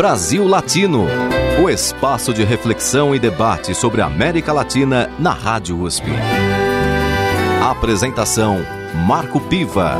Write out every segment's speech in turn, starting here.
Brasil Latino, o espaço de reflexão e debate sobre a América Latina na Rádio USP. Apresentação Marco Piva.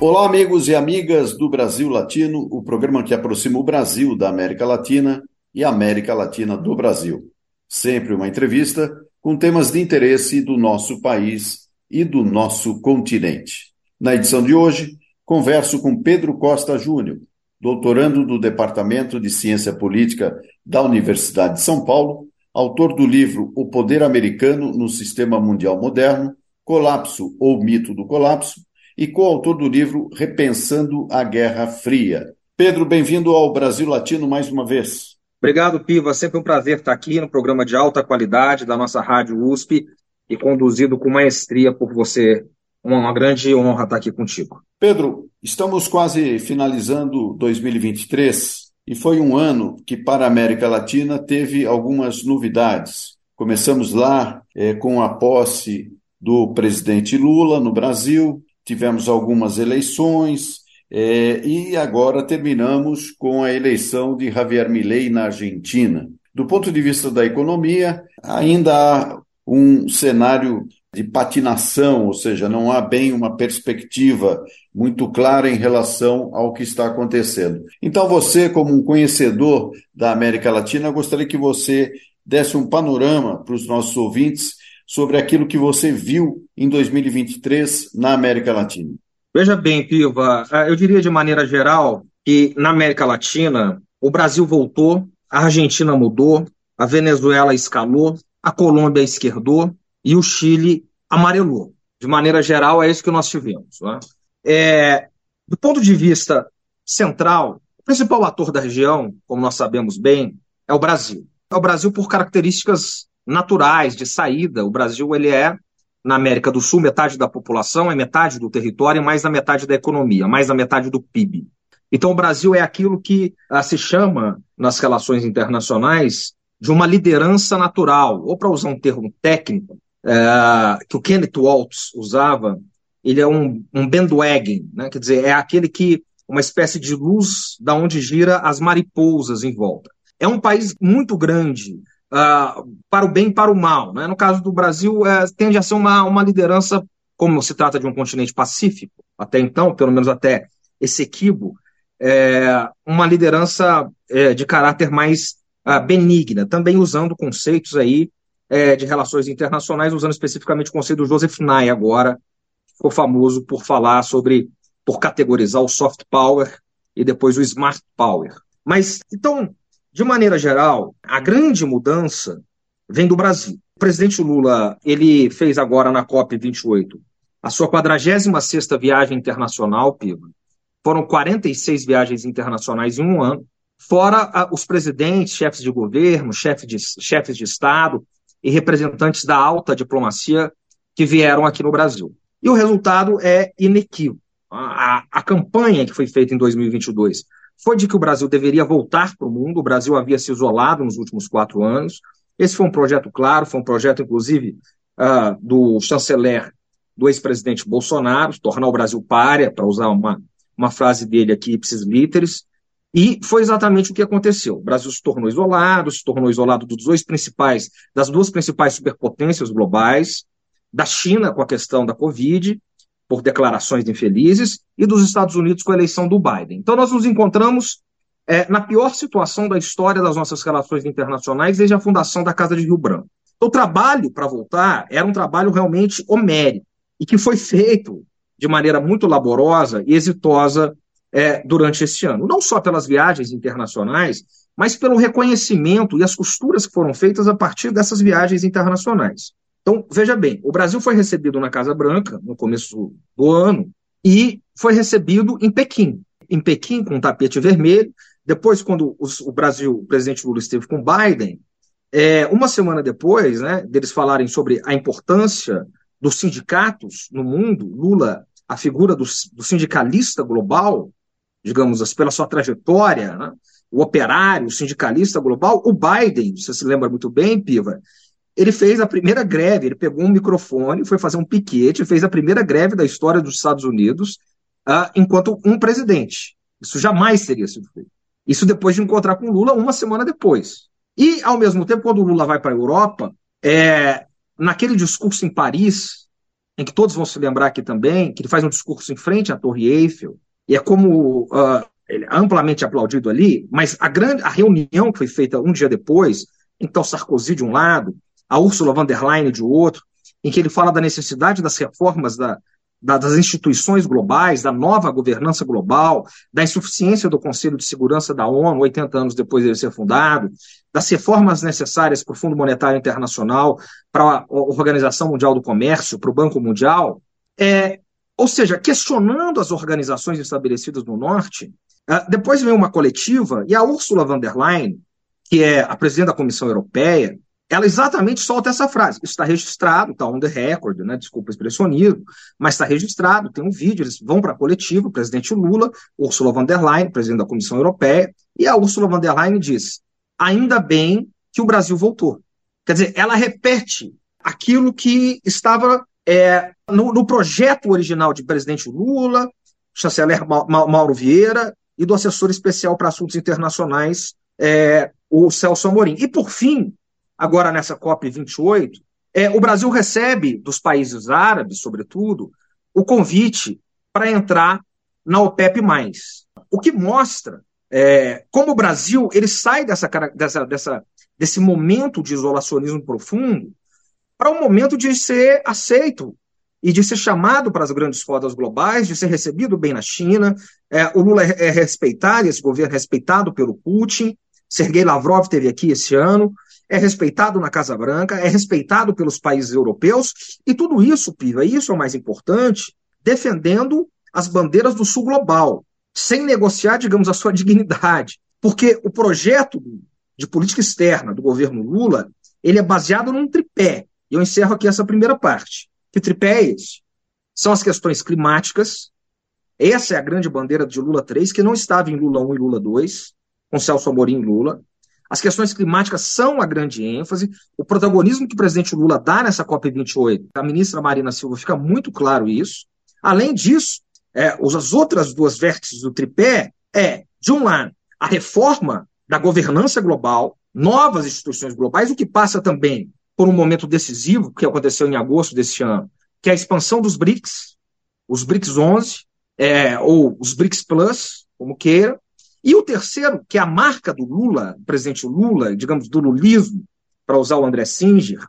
Olá, amigos e amigas do Brasil Latino, o programa que aproxima o Brasil da América Latina e a América Latina do Brasil. Sempre uma entrevista com temas de interesse do nosso país e do nosso continente. Na edição de hoje, converso com Pedro Costa Júnior, doutorando do Departamento de Ciência Política da Universidade de São Paulo, autor do livro O Poder Americano no Sistema Mundial Moderno, Colapso ou Mito do Colapso, e coautor do livro Repensando a Guerra Fria. Pedro, bem-vindo ao Brasil Latino mais uma vez. Obrigado, Piva. Sempre um prazer estar aqui no programa de alta qualidade da nossa Rádio USP e conduzido com maestria por você. Uma grande honra estar aqui contigo. Pedro, estamos quase finalizando 2023 e foi um ano que, para a América Latina, teve algumas novidades. Começamos lá é, com a posse do presidente Lula no Brasil, tivemos algumas eleições é, e agora terminamos com a eleição de Javier Milei na Argentina. Do ponto de vista da economia, ainda há um cenário de patinação, ou seja, não há bem uma perspectiva muito clara em relação ao que está acontecendo. Então, você, como um conhecedor da América Latina, gostaria que você desse um panorama para os nossos ouvintes sobre aquilo que você viu em 2023 na América Latina. Veja bem, Piva, ah, eu diria de maneira geral que na América Latina o Brasil voltou, a Argentina mudou, a Venezuela escalou, a Colômbia esquerdou e o Chile amarelou. De maneira geral, é isso que nós tivemos. Né? É, do ponto de vista central, o principal ator da região, como nós sabemos bem, é o Brasil. É o Brasil por características naturais de saída. O Brasil ele é na América do Sul, metade da população é metade do território e mais da metade da economia, mais da metade do PIB. Então, o Brasil é aquilo que ah, se chama, nas relações internacionais, de uma liderança natural, ou para usar um termo técnico, é, que o Kenneth Waltz usava, ele é um, um bandwagon, né? quer dizer, é aquele que, uma espécie de luz da onde gira as mariposas em volta. É um país muito grande, uh, para o bem e para o mal. Né? No caso do Brasil, uh, tende a ser uma, uma liderança, como se trata de um continente pacífico, até então, pelo menos até esse equibo, é, uma liderança é, de caráter mais uh, benigna, também usando conceitos aí é, de relações internacionais, usando especificamente o conceito do Joseph Nye agora, ficou famoso por falar sobre, por categorizar o soft power e depois o smart power. Mas, então, de maneira geral, a grande mudança vem do Brasil. O presidente Lula, ele fez agora na COP 28 a sua 46ª viagem internacional, Piva. Foram 46 viagens internacionais em um ano, fora os presidentes, chefes de governo, chefes de, chefes de Estado e representantes da alta diplomacia que vieram aqui no Brasil. E o resultado é inequívoco. A, a, campanha que foi feita em 2022 foi de que o Brasil deveria voltar para o mundo, o Brasil havia se isolado nos últimos quatro anos. Esse foi um projeto claro, foi um projeto, inclusive, uh, do chanceler do ex-presidente Bolsonaro, tornar o Brasil párea, para usar uma, uma frase dele aqui, ipsis literis, e foi exatamente o que aconteceu. O Brasil se tornou isolado, se tornou isolado dos dois principais, das duas principais superpotências globais, da China com a questão da Covid, por declarações infelizes, e dos Estados Unidos com a eleição do Biden. Então, nós nos encontramos é, na pior situação da história das nossas relações internacionais desde a fundação da Casa de Rio Branco. Então, o trabalho para voltar era um trabalho realmente homérico e que foi feito de maneira muito laborosa e exitosa é, durante este ano. Não só pelas viagens internacionais, mas pelo reconhecimento e as costuras que foram feitas a partir dessas viagens internacionais. Então, veja bem, o Brasil foi recebido na Casa Branca no começo do ano e foi recebido em Pequim. Em Pequim, com um tapete vermelho. Depois, quando os, o Brasil, o presidente Lula esteve com Biden, é, uma semana depois, né, deles falarem sobre a importância dos sindicatos no mundo, Lula, a figura do, do sindicalista global, digamos assim, pela sua trajetória, né, o operário, o sindicalista global, o Biden, você se lembra muito bem, Piva, ele fez a primeira greve, ele pegou um microfone, foi fazer um piquete, fez a primeira greve da história dos Estados Unidos, uh, enquanto um presidente. Isso jamais teria sido feito. Isso depois de encontrar com Lula uma semana depois. E, ao mesmo tempo, quando o Lula vai para a Europa, é, naquele discurso em Paris, em que todos vão se lembrar aqui também, que ele faz um discurso em frente à Torre Eiffel, e é como uh, amplamente aplaudido ali, mas a, grande, a reunião que foi feita um dia depois, então Sarkozy de um lado, a Ursula von der Leyen de outro, em que ele fala da necessidade das reformas da, da, das instituições globais, da nova governança global, da insuficiência do Conselho de Segurança da ONU, 80 anos depois dele ser fundado, das reformas necessárias para o Fundo Monetário Internacional, para a Organização Mundial do Comércio, para o Banco Mundial, é, ou seja, questionando as organizações estabelecidas no Norte. É, depois vem uma coletiva e a Ursula von der Leyen, que é a presidente da Comissão Europeia, ela exatamente solta essa frase. Isso está registrado, está on the record, né? desculpa o expressionismo, mas está registrado, tem um vídeo, eles vão para a coletiva, o presidente Lula, Ursula von der Leyen, presidente da Comissão Europeia, e a Ursula von der Leyen diz: ainda bem que o Brasil voltou. Quer dizer, ela repete aquilo que estava é, no, no, projeto original de presidente Lula, chanceler Mauro Vieira e do assessor especial para assuntos internacionais, é, o Celso Amorim. E, por fim, agora nessa COP28, é, o Brasil recebe dos países árabes, sobretudo, o convite para entrar na OPEP+. O que mostra é, como o Brasil ele sai dessa, dessa, dessa, desse momento de isolacionismo profundo para um momento de ser aceito e de ser chamado para as grandes rodas globais, de ser recebido bem na China. É, o Lula é, é respeitado, esse governo é respeitado pelo Putin. Sergei Lavrov teve aqui esse ano é respeitado na Casa Branca, é respeitado pelos países europeus, e tudo isso, Piva, isso é o mais importante, defendendo as bandeiras do Sul Global, sem negociar, digamos, a sua dignidade. Porque o projeto de política externa do governo Lula, ele é baseado num tripé. E eu encerro aqui essa primeira parte. Que tripé esse? São as questões climáticas, essa é a grande bandeira de Lula 3, que não estava em Lula 1 e Lula 2, com Celso Amorim e Lula. As questões climáticas são a grande ênfase. O protagonismo que o presidente Lula dá nessa COP28, a ministra Marina Silva fica muito claro isso. Além disso, é, as outras duas vértices do tripé é, de um lado, a reforma da governança global, novas instituições globais, o que passa também por um momento decisivo que aconteceu em agosto deste ano, que é a expansão dos BRICS, os BRICS 11, é, ou os BRICS Plus, como queira, e o terceiro, que é a marca do Lula, do presidente Lula, digamos, do lulismo, para usar o André Singer,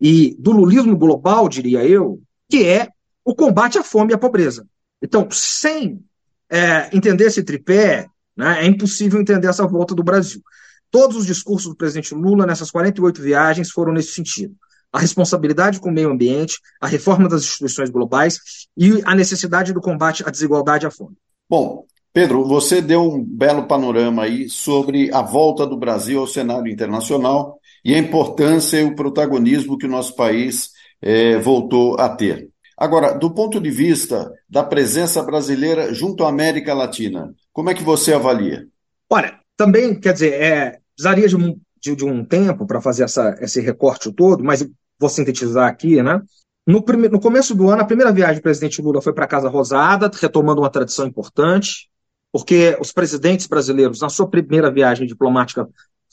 e do lulismo global, diria eu, que é o combate à fome e à pobreza. Então, sem é, entender esse tripé, né, é impossível entender essa volta do Brasil. Todos os discursos do presidente Lula nessas 48 viagens foram nesse sentido. A responsabilidade com o meio ambiente, a reforma das instituições globais e a necessidade do combate à desigualdade e à fome. Bom, Pedro, você deu um belo panorama aí sobre a volta do Brasil ao cenário internacional e a importância e o protagonismo que o nosso país é, voltou a ter. Agora, do ponto de vista da presença brasileira junto à América Latina, como é que você avalia? Olha, também, quer dizer, é, precisaria de um, de, de um tempo para fazer essa, esse recorte todo, mas vou sintetizar aqui, né? No, prime, no começo do ano, a primeira viagem do presidente Lula foi para a Casa Rosada, retomando uma tradição importante porque os presidentes brasileiros, na sua primeira viagem diplomática,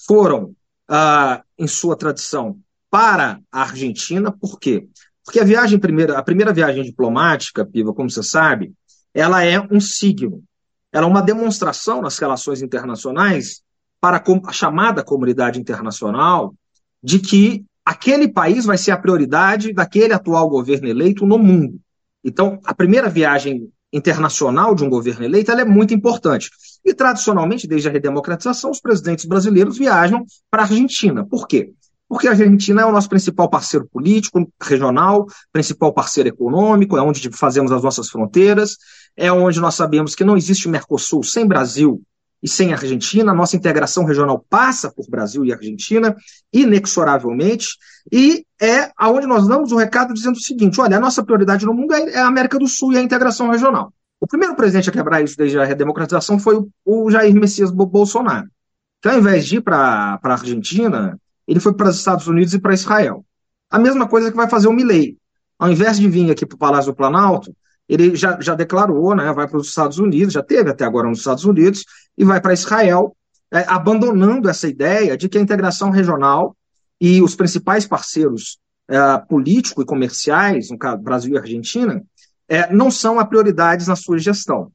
foram, ah, em sua tradição, para a Argentina. Por quê? Porque a viagem primeira, a primeira viagem diplomática, Piva, como você sabe, ela é um signo. Ela é uma demonstração nas relações internacionais para a chamada comunidade internacional de que aquele país vai ser a prioridade daquele atual governo eleito no mundo. Então, a primeira viagem internacional de um governo eleito é muito importante. E, tradicionalmente, desde a redemocratização, os presidentes brasileiros viajam para a Argentina. Por quê? Porque a Argentina é o nosso principal parceiro político, regional, principal parceiro econômico, é onde fazemos as nossas fronteiras, é onde nós sabemos que não existe Mercosul sem Brasil e sem Argentina, a nossa integração regional passa por Brasil e Argentina, inexoravelmente, e é aonde nós damos o recado dizendo o seguinte: olha, a nossa prioridade no mundo é, é a América do Sul e a integração regional. O primeiro presidente a quebrar isso desde a redemocratização foi o, Jair Messias Bolsonaro, que ao invés de ir para a Argentina, ele foi para os Estados Unidos e para Israel. A mesma coisa que vai fazer o Milley. Ao invés de vir aqui para o Palácio do Planalto, ele já, já declarou, né, vai para os Estados Unidos, já teve até agora nos Estados Unidos, e vai para Israel, é, abandonando essa ideia de que a integração regional e os principais parceiros é, políticos e comerciais, no caso Brasil e Argentina, é, não são a prioridade na sua gestão.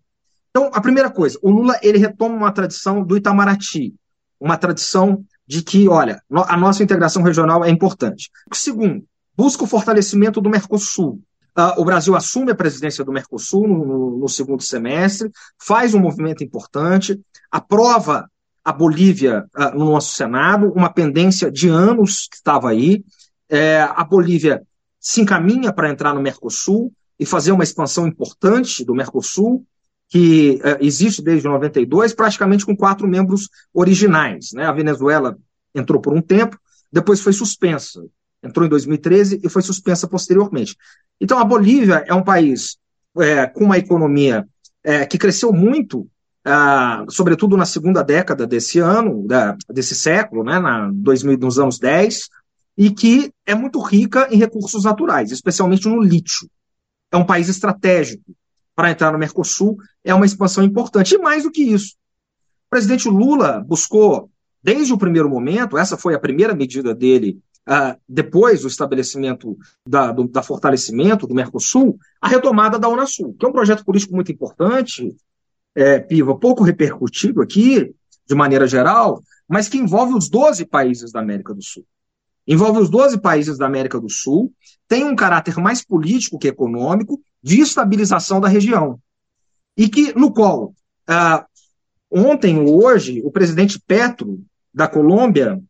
Então, a primeira coisa, o Lula ele retoma uma tradição do Itamaraty, uma tradição de que, olha, a nossa integração regional é importante. Segundo, busca o fortalecimento do Mercosul. Uh, o Brasil assume a presidência do Mercosul no, no, segundo semestre, faz um movimento importante, aprova a Bolívia uh, no nosso Senado, uma pendência de anos que estava aí. É, a Bolívia se encaminha para entrar no Mercosul e fazer uma expansão importante do Mercosul, que uh, existe desde 92, praticamente com quatro membros originais. Né? A Venezuela entrou por um tempo, depois foi suspensa. Entrou em 2013 e foi suspensa posteriormente. Então, a Bolívia é um país é, com uma economia é, que cresceu muito, ah, sobretudo na segunda década desse ano, da, desse século, né, na 2000, nos anos 10, e que é muito rica em recursos naturais, especialmente no lítio. É um país estratégico para entrar no Mercosul, é uma expansão importante. E mais do que isso, o presidente Lula buscou, desde o primeiro momento, essa foi a primeira medida dele Uh, depois do estabelecimento da, do da fortalecimento do Mercosul, a retomada da Unasul, que é um projeto político muito importante, é, Piva, pouco repercutido aqui, de maneira geral, mas que envolve os 12 países da América do Sul. Envolve os 12 países da América do Sul, tem um caráter mais político que econômico, de estabilização da região. E que, no qual, uh, ontem ou hoje, o presidente Petro, da Colômbia,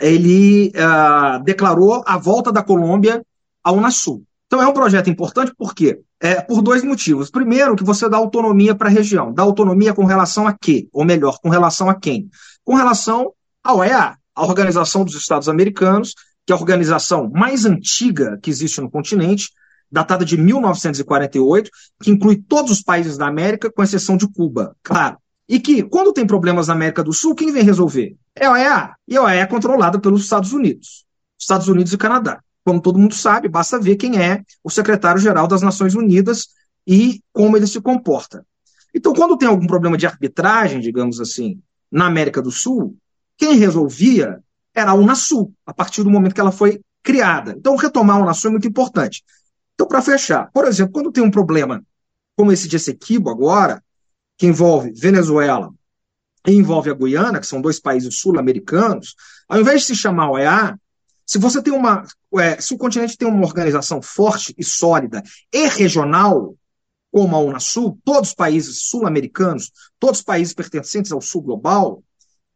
ele uh, declarou a volta da Colômbia à Unasul. Então é um projeto importante por quê? É, por dois motivos. Primeiro, que você dá autonomia para a região. Dá autonomia com relação a quê? Ou melhor, com relação a quem? Com relação à OEA, a Organização dos Estados Americanos, que é a organização mais antiga que existe no continente, datada de 1948, que inclui todos os países da América, com exceção de Cuba, claro. E que, quando tem problemas na América do Sul, quem vem resolver? É a OEA. E a OEA é controlada pelos Estados Unidos. Estados Unidos e Canadá. Como todo mundo sabe, basta ver quem é o secretário-geral das Nações Unidas e como ele se comporta. Então, quando tem algum problema de arbitragem, digamos assim, na América do Sul, quem resolvia era a Unasul, a partir do momento que ela foi criada. Então, retomar a Unasul é muito importante. Então, para fechar, por exemplo, quando tem um problema como esse de Essequibo agora, que envolve Venezuela envolve a Guiana, que são dois países sul-americanos, ao invés de se chamar OEA, se você tem uma. É, se o continente tem uma organização forte e sólida e regional, como a Unasul, todos os países sul-americanos, todos os países pertencentes ao sul global,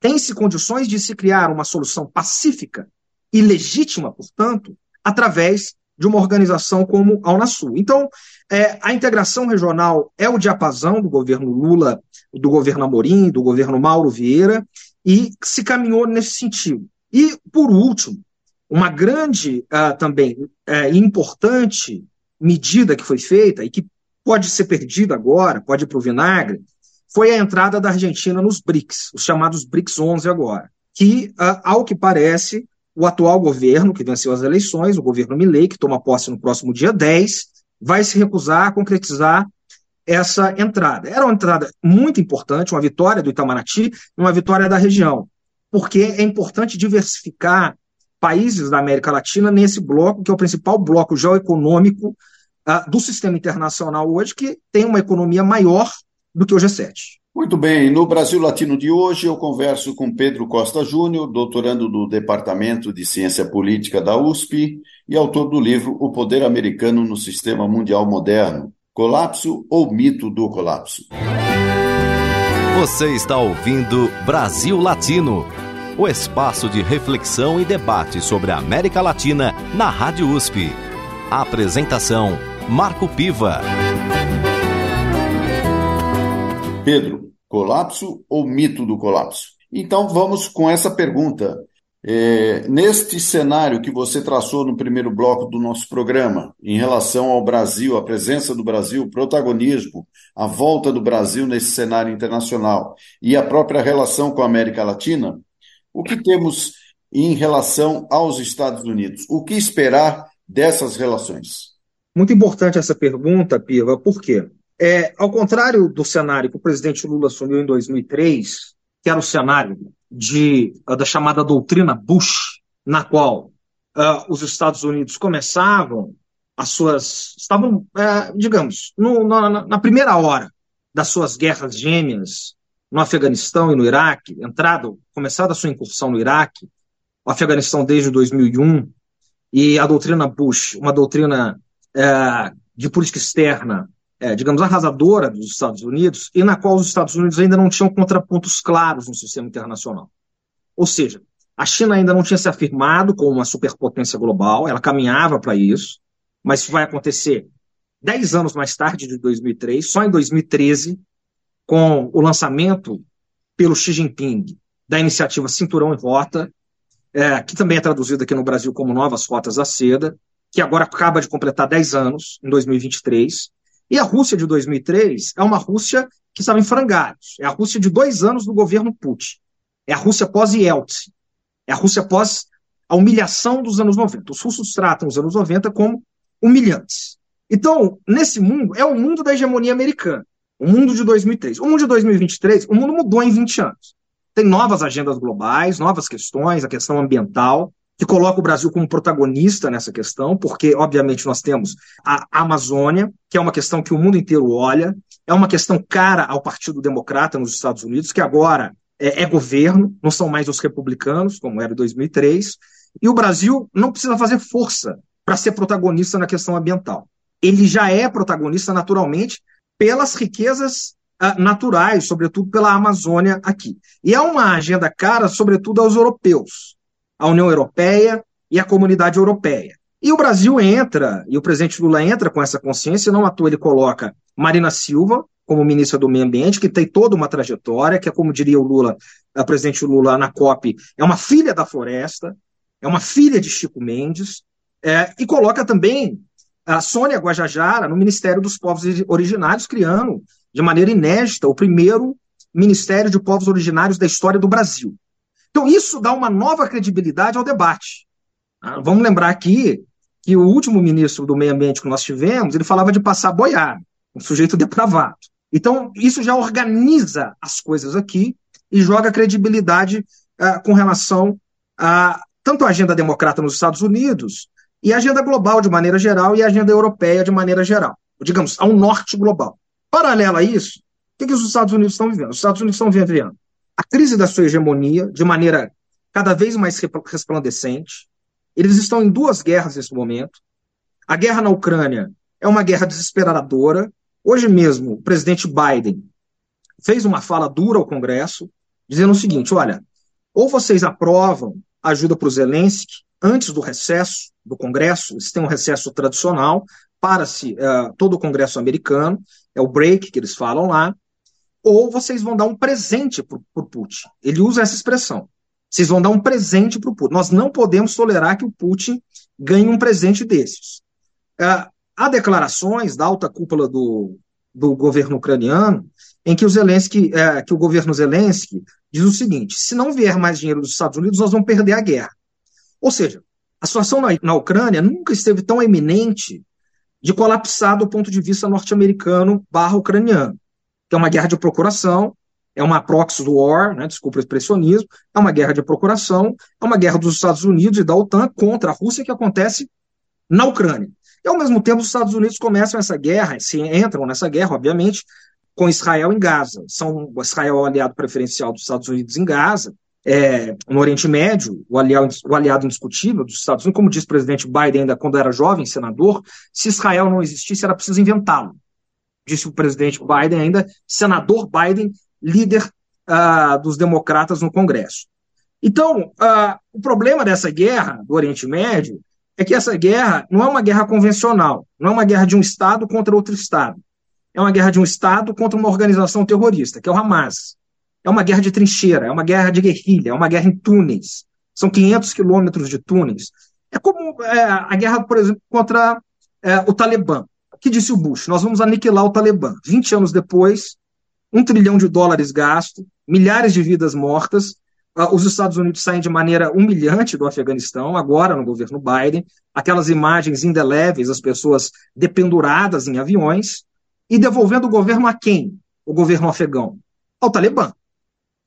têm-se condições de se criar uma solução pacífica e legítima, portanto, através de uma organização como a Unasul. Então, é, a integração regional é o diapasão do governo Lula, do governo Amorim, do governo Mauro Vieira, e se caminhou nesse sentido. E, por último, uma grande uh, também uh, importante medida que foi feita e que pode ser perdida agora, pode ir para o vinagre, foi a entrada da Argentina nos BRICS, os chamados BRICS 11 agora, que, uh, ao que parece, o atual governo, que venceu as eleições, o governo Milei, que toma posse no próximo dia 10, vai se recusar a concretizar essa entrada. Era uma entrada muito importante, uma vitória do Itamaraty, uma vitória da região, porque é importante diversificar países da América Latina nesse bloco, que é o principal bloco geoeconômico uh, do sistema internacional hoje, que tem uma economia maior do que o G7. Muito bem, no Brasil Latino de hoje eu converso com Pedro Costa Júnior, doutorando do Departamento de Ciência Política da USP e autor do livro O Poder Americano no Sistema Mundial Moderno: Colapso ou Mito do Colapso. Você está ouvindo Brasil Latino, o espaço de reflexão e debate sobre a América Latina na Rádio USP. A apresentação: Marco Piva. Pedro, colapso ou mito do colapso? Então vamos com essa pergunta. É, neste cenário que você traçou no primeiro bloco do nosso programa, em relação ao Brasil, a presença do Brasil, o protagonismo, a volta do Brasil nesse cenário internacional e a própria relação com a América Latina, o que temos em relação aos Estados Unidos? O que esperar dessas relações? Muito importante essa pergunta, Piva, por quê? É, ao contrário do cenário que o presidente Lula assumiu em 2003, que era o cenário de, da chamada doutrina Bush, na qual uh, os Estados Unidos começavam as suas. estavam, uh, digamos, no, na, na, primeira hora das suas guerras gêmeas no Afeganistão e no Iraque, entrado, começada a sua incursão no Iraque, o Afeganistão desde 2001, e a doutrina Bush, uma doutrina uh, de política externa é, digamos, arrasadora dos Estados Unidos e na qual os Estados Unidos ainda não tinham contrapontos claros no sistema internacional. Ou seja, a China ainda não tinha se afirmado como uma superpotência global, ela caminhava para isso, mas isso vai acontecer dez anos mais tarde, de 2003, só em 2013, com o lançamento pelo Xi Jinping da iniciativa Cinturão e Rota, é, que também é traduzida aqui no Brasil como Novas Rotas da Seda, que agora acaba de completar 10 anos, em 2023, e a Rússia de 2003 é uma Rússia que estava em frangalhos. É a Rússia de dois anos do governo Putin. É a Rússia pós-Yeltsin. É a Rússia pós a humilhação dos anos 90. Os russos tratam os anos 90 como humilhantes. Então, nesse mundo, é o mundo da hegemonia americana. O mundo de 2003. O mundo de 2023, o mundo mudou em 20 anos. Tem novas agendas globais, novas questões, a questão ambiental, que coloca o Brasil como protagonista nessa questão, porque, obviamente, nós temos a Amazônia, que é uma questão que o mundo inteiro olha, é uma questão cara ao Partido Democrata nos Estados Unidos, que agora é, é governo, não são mais os republicanos, como era em 2003, e o Brasil não precisa fazer força para ser protagonista na questão ambiental. Ele já é protagonista naturalmente pelas riquezas uh, naturais, sobretudo pela Amazônia aqui. E é uma agenda cara, sobretudo aos europeus a União Europeia e a comunidade europeia. E o Brasil entra, e o presidente Lula entra com essa consciência, não à toa ele coloca Marina Silva como ministra do Meio Ambiente, que tem toda uma trajetória, que é como diria o Lula, a presidente Lula na COP, é uma filha da floresta, é uma filha de Chico Mendes, é, e coloca também a Sônia Guajajara no Ministério dos Povos Originários, criando de maneira inédita o primeiro Ministério de Povos Originários da história do Brasil. Então, isso dá uma nova credibilidade ao debate. Ah, vamos lembrar aqui que o último ministro do Meio Ambiente que nós tivemos, ele falava de passar boiado, um sujeito depravado. Então, isso já organiza as coisas aqui e joga credibilidade uh, com relação a tanto a agenda democrata nos Estados Unidos e a agenda global de maneira geral e a agenda europeia de maneira geral. Digamos, a um norte global. Paralelo a isso, o que, que os Estados Unidos estão vivendo? Os Estados Unidos estão vivendo a crise da sua hegemonia de maneira cada vez mais resplandecente. Eles estão em duas guerras nesse momento. A guerra na Ucrânia é uma guerra desesperadora. Hoje mesmo, o presidente Biden fez uma fala dura ao Congresso, dizendo o seguinte: olha, ou vocês aprovam ajuda para o Zelensky antes do recesso do Congresso, eles têm um recesso tradicional para se uh, todo o Congresso americano, é o break que eles falam lá, ou vocês vão dar um presente para o Putin. Ele usa essa expressão. Vocês vão dar um presente para o Putin. Nós não podemos tolerar que o Putin ganhe um presente desses. Uh, há declarações da alta cúpula do, do governo ucraniano em que o Zelensky, é, que o governo Zelensky diz o seguinte: se não vier mais dinheiro dos Estados Unidos, nós vamos perder a guerra. Ou seja, a situação na, na Ucrânia nunca esteve tão eminente de colapsar do ponto de vista norte-americano barra ucraniano é uma guerra de procuração, é uma proxy war, né, desculpa o expressionismo, é uma guerra de procuração, é uma guerra dos Estados Unidos e da OTAN contra a Rússia que acontece na Ucrânia. E, ao mesmo tempo, os Estados Unidos começam essa guerra, se entram nessa guerra, obviamente, com Israel em Gaza. São Israel é o aliado preferencial dos Estados Unidos em Gaza, é, no Oriente Médio, o aliado, o aliado indiscutível dos Estados Unidos, como disse o presidente Biden ainda quando era jovem senador, se Israel não existisse, era preciso inventá-lo disse o presidente Biden, ainda senador Biden, líder uh, dos democratas no Congresso. Então, uh, o problema dessa guerra do Oriente Médio é que essa guerra não é uma guerra convencional, não é uma guerra de um Estado contra outro Estado. É uma guerra de um Estado contra uma organização terrorista, que é o Hamas. É uma guerra de trincheira, é uma guerra de guerrilha, é uma guerra em túneis. São 500 quilômetros de túneis. É como é, a guerra, por exemplo, contra é, o Talibã que disse o Bush? Nós vamos aniquilar o Talibã. 20 anos depois, um trilhão de dólares gasto, milhares de vidas mortas, os Estados Unidos saem de maneira humilhante do Afeganistão, agora no governo Biden, aquelas imagens indeléveis, as pessoas dependuradas em aviões, e devolvendo o governo a quem? O governo afegão? Ao Talibã.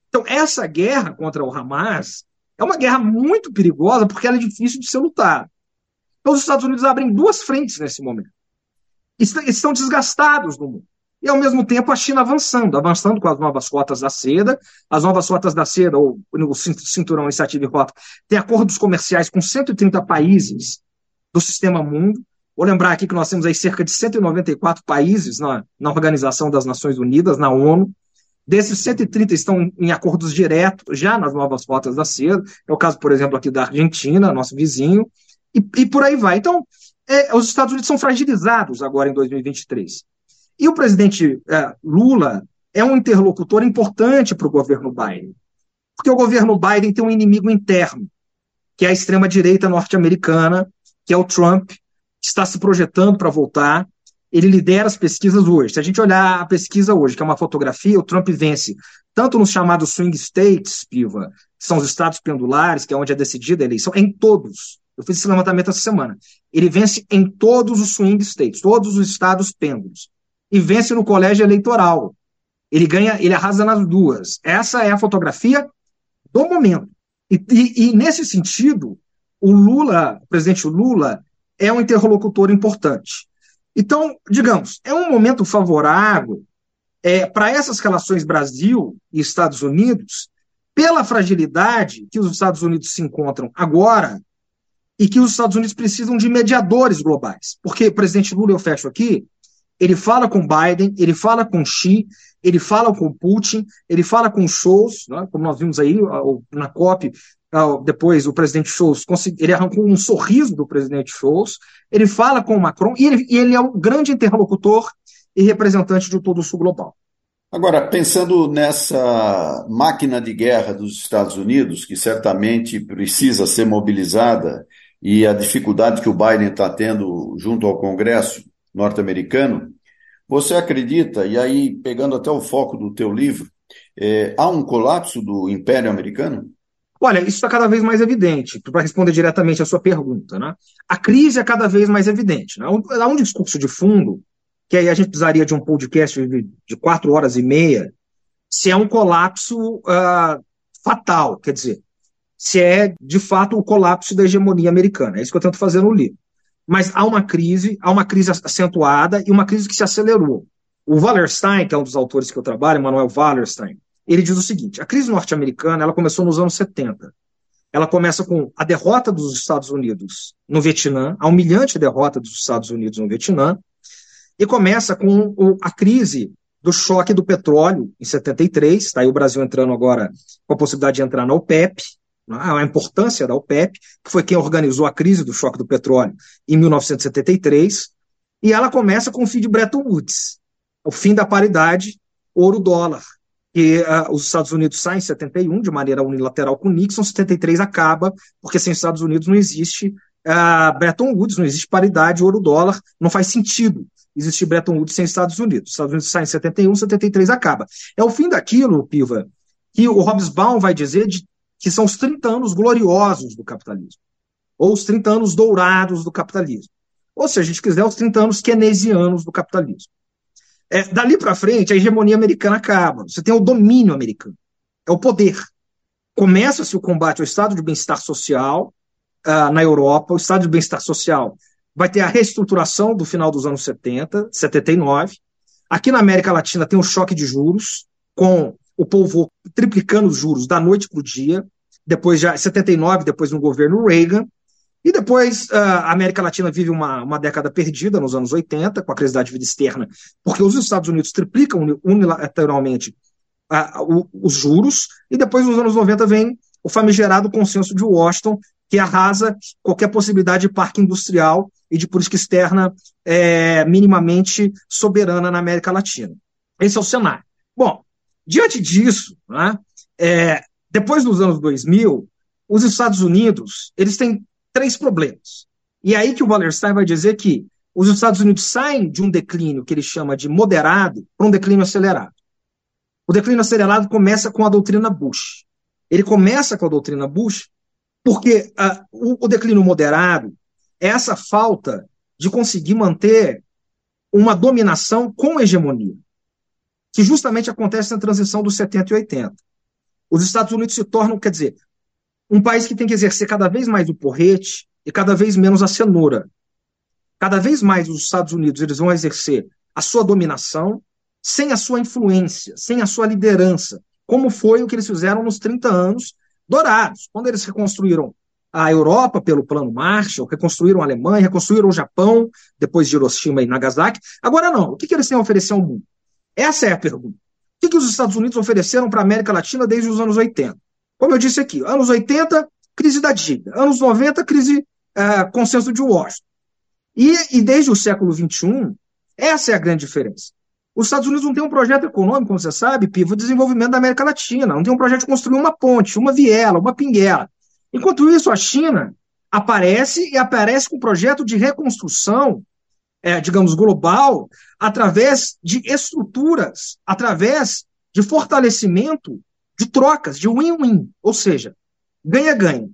Então, essa guerra contra o Hamas é uma guerra muito perigosa porque ela é difícil de ser lutada. Então, os Estados Unidos abrem duas frentes nesse momento. Estão desgastados no mundo e, ao mesmo tempo, a China avançando, avançando com as novas rotas da seda. As novas rotas da seda, ou o Cinturão Iniciativa e Rota, tem acordos comerciais com 130 países do sistema mundo. Vou lembrar aqui que nós temos aí cerca de 194 países na, na Organização das Nações Unidas, na ONU. Desses 130 estão em acordos diretos, já nas novas rotas da seda. É o caso, por exemplo, aqui da Argentina, nosso vizinho, e, e por aí vai. Então, é, os Estados Unidos são fragilizados agora em 2023. E o presidente é, Lula é um interlocutor importante para o governo Biden, porque o governo Biden tem um inimigo interno, que é a extrema-direita norte-americana, que é o Trump, que está se projetando para voltar. Ele lidera as pesquisas hoje. Se a gente olhar a pesquisa hoje, que é uma fotografia, o Trump vence tanto nos chamados swing states, Piva, que são os estados pendulares, que é onde é decidida a eleição, em todos. Eu fiz esse levantamento essa semana. Ele vence em todos os swing states, todos os estados pêndulos e vence no colégio eleitoral. Ele ganha, ele arrasa nas duas. Essa é a fotografia do momento. E, e, e nesse sentido, o Lula, o presidente Lula, é um interlocutor importante. Então, digamos, é um momento favorável é, para essas relações Brasil e Estados Unidos, pela fragilidade que os Estados Unidos se encontram agora e que os Estados Unidos precisam de mediadores globais. Porque, presidente Lula, eu fecho aqui, ele fala com Biden, ele fala com Xi, ele fala com Putin, ele fala com Scholz, né, como nós vimos aí na COP, depois o presidente Scholz, ele arrancou um sorriso do presidente Scholz, ele fala com o Macron e ele, ele é o grande interlocutor e representante de todo o sul global. Agora, pensando nessa máquina de guerra dos Estados Unidos, que certamente precisa ser mobilizada, e a dificuldade que o Biden está tendo junto ao Congresso, norte-americano, você acredita, e aí pegando até o foco do teu livro, é, há um colapso do Império Americano? Olha, isso está cada vez mais evidente, para responder diretamente a sua pergunta. Né? A crise é cada vez mais evidente. Né? Há um discurso de fundo, que aí a gente precisaria de um podcast de, de quatro horas e meia, se é um colapso uh, fatal, quer dizer, se é de fato o colapso da hegemonia americana. É isso que eu tento fazer no livro mas há uma crise, há uma crise acentuada e uma crise que se acelerou. O Wallerstein, que é um dos autores que eu trabalho, Manuel Wallerstein, ele diz o seguinte: a crise norte-americana ela começou nos anos 70. Ela começa com a derrota dos Estados Unidos no Vietnã, a humilhante derrota dos Estados Unidos no Vietnã, e começa com a crise do choque do petróleo em 73, está aí o Brasil entrando agora com a possibilidade de entrar na OPEP, a importância da OPEP, que foi quem organizou a crise do choque do petróleo em 1973, e ela começa com o fim de Bretton Woods, o fim da paridade ouro-dólar, que uh, os Estados Unidos saem em 71 de maneira unilateral com Nixon, 73 acaba, porque sem Estados Unidos não existe uh, Bretton Woods, não existe paridade ouro-dólar, não faz sentido existir Bretton Woods sem Estados Unidos. Os Estados Unidos saem em 71, 73 acaba. É o fim daquilo, Piva, que o Hobsbawm vai dizer de que são os 30 anos gloriosos do capitalismo, ou os 30 anos dourados do capitalismo. Ou se a gente quiser, os 30 anos keynesianos do capitalismo. É, dali para frente, a hegemonia americana acaba. Você tem o domínio americano. É o poder. Começa-se o combate ao estado de bem-estar social uh, na Europa. O estado de bem-estar social vai ter a reestruturação do final dos anos 70, 79. Aqui na América Latina tem o choque de juros, com o povo triplicando os juros da noite para o dia, depois já 79, depois no governo Reagan, e depois a América Latina vive uma, uma década perdida nos anos 80, com a crise da dívida externa, porque os Estados Unidos triplicam unilateralmente uh, os juros, e depois nos anos 90 vem o famigerado consenso de Washington, que arrasa qualquer possibilidade de parque industrial e de política externa é, minimamente soberana na América Latina. Esse é o cenário. Bom, Diante disso, né, é, depois dos anos 2000, os Estados Unidos eles têm três problemas. E é aí que o Wallerstein vai dizer que os Estados Unidos saem de um declínio que ele chama de moderado para um declínio acelerado. O declínio acelerado começa com a doutrina Bush. Ele começa com a doutrina Bush, porque uh, o, o declínio moderado é essa falta de conseguir manter uma dominação com hegemonia, que justamente acontece na transição dos 70 e 80. Os Estados Unidos se tornam, quer dizer, um país que tem que exercer cada vez mais o porrete e cada vez menos a cenoura. Cada vez mais os Estados Unidos eles vão exercer a sua dominação sem a sua influência, sem a sua liderança, como foi o que eles fizeram nos 30 anos dourados, quando eles reconstruíram a Europa pelo Plano Marshall, reconstruíram a Alemanha, reconstruíram o Japão, depois de Hiroshima e Nagasaki. Agora não, o que, que eles têm a oferecer ao mundo? Essa é a pergunta. O que, que os Estados Unidos ofereceram para a América Latina desde os anos 80? Como eu disse aqui, anos 80, crise da dívida. Anos 90, crise uh, consenso de Washington. E, e desde o século XXI, essa é a grande diferença. Os Estados Unidos não têm um projeto econômico, como você sabe, Pivo, de desenvolvimento da América Latina. Não tem um projeto de construir uma ponte, uma viela, uma pinguela. Enquanto isso, a China aparece e aparece com um projeto de reconstrução, é, digamos, global, através de estruturas, através de fortalecimento de trocas, de win-win, ou seja, ganha-ganha.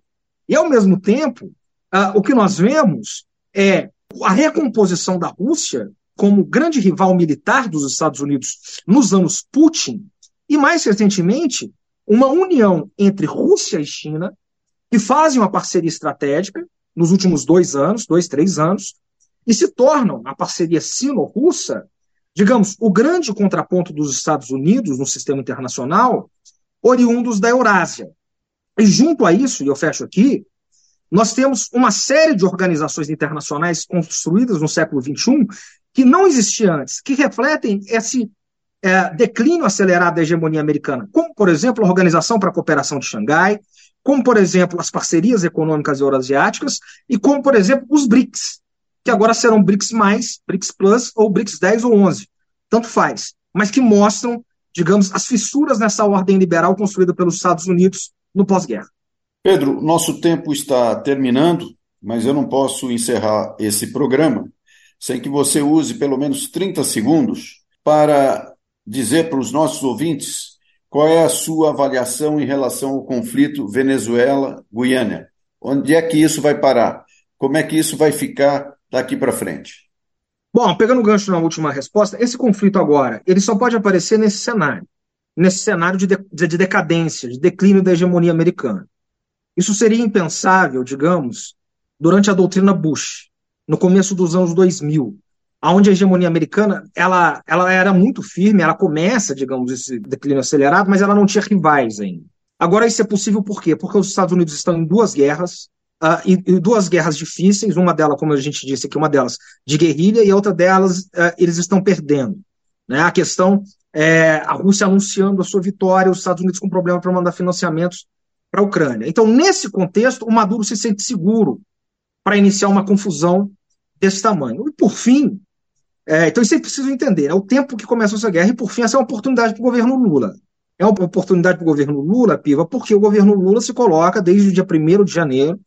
E, ao mesmo tempo, uh, o que nós vemos é a recomposição da Rússia como grande rival militar dos Estados Unidos nos anos Putin, e mais recentemente, uma união entre Rússia e China, que fazem uma parceria estratégica nos últimos dois anos, dois, três anos, e se tornam, a parceria sino-russa, digamos, o grande contraponto dos Estados Unidos no sistema internacional, oriundos da Eurásia. E junto a isso, e eu fecho aqui, nós temos uma série de organizações internacionais construídas no século XXI que não existia antes, que refletem esse é, declínio acelerado da hegemonia americana, como, por exemplo, a Organização para a Cooperação de Xangai, como, por exemplo, as parcerias econômicas euroasiáticas e como, por exemplo, os BRICS, que agora serão BRICS+, BRICS Plus ou BRICS 10 ou 11, tanto faz, mas que mostram, digamos, as fissuras nessa ordem liberal construída pelos Estados Unidos no pós-guerra. Pedro, nosso tempo está terminando, mas eu não posso encerrar esse programa sem que você use pelo menos 30 segundos para dizer para os nossos ouvintes qual é a sua avaliação em relação ao conflito Venezuela-Guiana. Onde é que isso vai parar? Como é que isso vai ficar daqui para frente? Bom, pegando o gancho na última resposta, esse conflito agora, ele só pode aparecer nesse cenário, nesse cenário de, de, de decadência, de declínio da hegemonia americana. Isso seria impensável, digamos, durante a doutrina Bush, no começo dos anos 2000, onde a hegemonia americana ela, ela era muito firme, ela começa, digamos, esse declínio acelerado, mas ela não tinha rivais ainda. Agora isso é possível por quê? Porque os Estados Unidos estão em duas guerras, uh, e, e, duas guerras difíceis, uma delas, como a gente disse aqui, uma delas de guerrilha, e outra delas uh, eles estão perdendo. Né? A questão é a Rússia anunciando a sua vitória, os Estados Unidos com problema para mandar financiamentos para a Ucrânia. Então, nesse contexto, o Maduro se sente seguro para iniciar uma confusão desse tamanho. E, por fim, é, então isso é preciso entender, é o tempo que começa essa guerra, e, por fim, essa é uma oportunidade para o governo Lula. É uma oportunidade para o governo Lula, Piva, porque o governo Lula se coloca, desde o dia 1 de janeiro,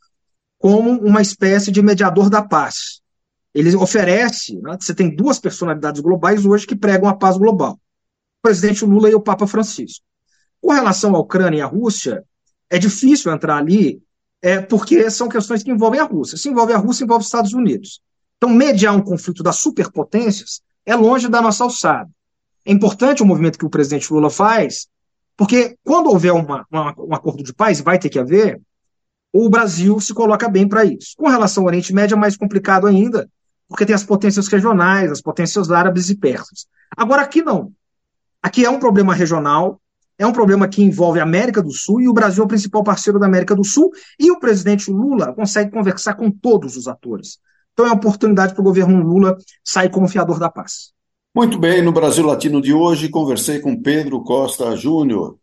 como uma espécie de mediador da paz. Ele oferece, né, você tem duas personalidades globais hoje que pregam a paz global. O presidente Lula e o Papa Francisco. Com relação à Ucrânia e à Rússia, é difícil entrar ali é, porque são questões que envolvem a Rússia. Se envolve a Rússia, envolve os Estados Unidos. Então, mediar um conflito das superpotências é longe da nossa alçada. É importante o movimento que o presidente Lula faz, porque quando houver uma, uma, um acordo de paz, vai ter que haver, o Brasil se coloca bem para isso. Com relação ao Oriente Médio, é mais complicado ainda, porque tem as potências regionais, as potências árabes e persas. Agora, aqui não. Aqui é um problema regional, é um problema que envolve a América do Sul e o Brasil é o principal parceiro da América do Sul e o presidente Lula consegue conversar com todos os atores. Então é uma oportunidade para o governo Lula sair como fiador da paz. Muito bem, no Brasil Latino de hoje conversei com Pedro Costa Júnior,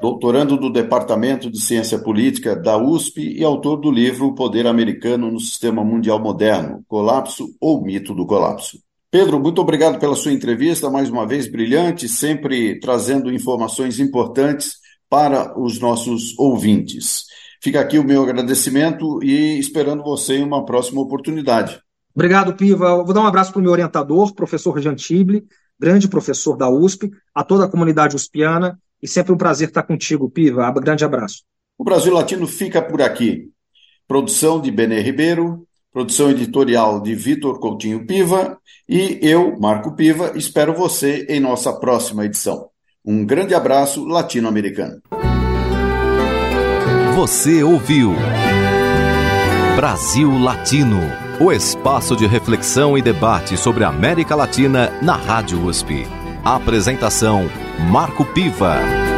doutorando do Departamento de Ciência Política da USP e autor do livro O Poder Americano no Sistema Mundial Moderno: Colapso ou Mito do Colapso. Pedro, muito obrigado pela sua entrevista, mais uma vez brilhante, sempre trazendo informações importantes para os nossos ouvintes. Fica aqui o meu agradecimento e esperando você em uma próxima oportunidade. Obrigado, Piva. vou dar um abraço para o meu orientador, professor Jantible, grande professor da USP, a toda a comunidade uspiana e sempre um prazer estar contigo, Piva. Grande abraço. O Brasil Latino fica por aqui. Produção de Benê Ribeiro, produção editorial de Vitor Coutinho Piva e eu, Marco Piva, espero você em nossa próxima edição. Um grande abraço latino-americano. Você ouviu Brasil Latino, o espaço de reflexão e debate sobre a América Latina na Rádio USP. Apresentação Marco Piva.